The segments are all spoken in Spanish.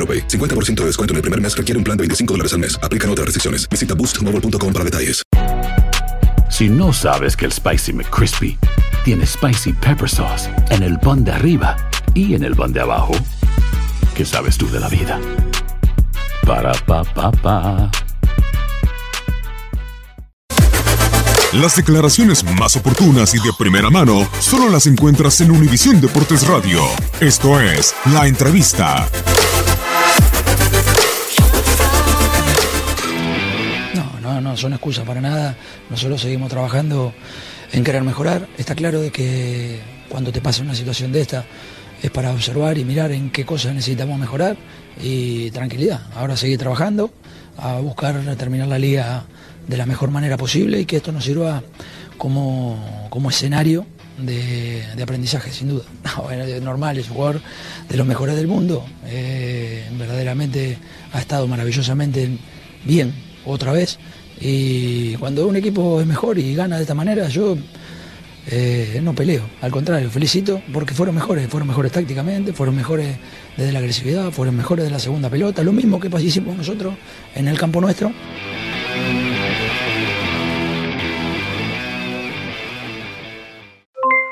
AroPay. 50% de descuento en el primer mes requiere un plan de 25 dólares al mes. Aplican otras restricciones. Visita boostmobile.com para detalles. Si no sabes que el Spicy McCrispy tiene Spicy Pepper Sauce en el pan de arriba y en el pan de abajo, ¿qué sabes tú de la vida? Para, pa, pa, pa. Las declaraciones más oportunas y de primera mano solo las encuentras en Univisión Deportes Radio. Esto es La Entrevista. No, no son excusas para nada. Nosotros seguimos trabajando en querer mejorar. Está claro de que cuando te pasa una situación de esta es para observar y mirar en qué cosas necesitamos mejorar y tranquilidad. Ahora seguir trabajando, a buscar terminar la liga de la mejor manera posible y que esto nos sirva como, como escenario de, aprendizaje, sin duda. Normal, es jugador de los mejores del mundo. Eh, verdaderamente ha estado maravillosamente bien otra vez. Y cuando un equipo es mejor y gana de esta manera, yo eh, no peleo. Al contrario, felicito porque fueron mejores. Fueron mejores tácticamente, fueron mejores desde la agresividad, fueron mejores de la segunda pelota. Lo mismo que hicimos nosotros en el campo nuestro.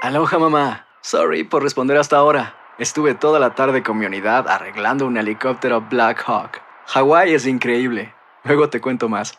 Aloha mamá. Sorry por responder hasta ahora. Estuve toda la tarde con mi unidad arreglando un helicóptero Black Hawk. Hawái es increíble. Luego te cuento más.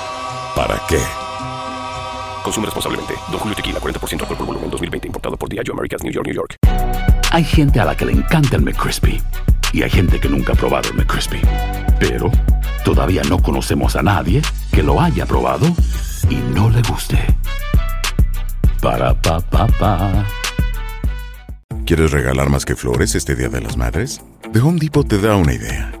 ¿para qué? Consume responsablemente. Don Julio Tequila, 40% alcohol por volumen, 2020. Importado por Diageo Americas, New York, New York. Hay gente a la que le encanta el McCrispy y hay gente que nunca ha probado el McCrispy. Pero todavía no conocemos a nadie que lo haya probado y no le guste. Para pa pa pa. ¿Quieres regalar más que flores este Día de las Madres? The Home Depot te da una idea.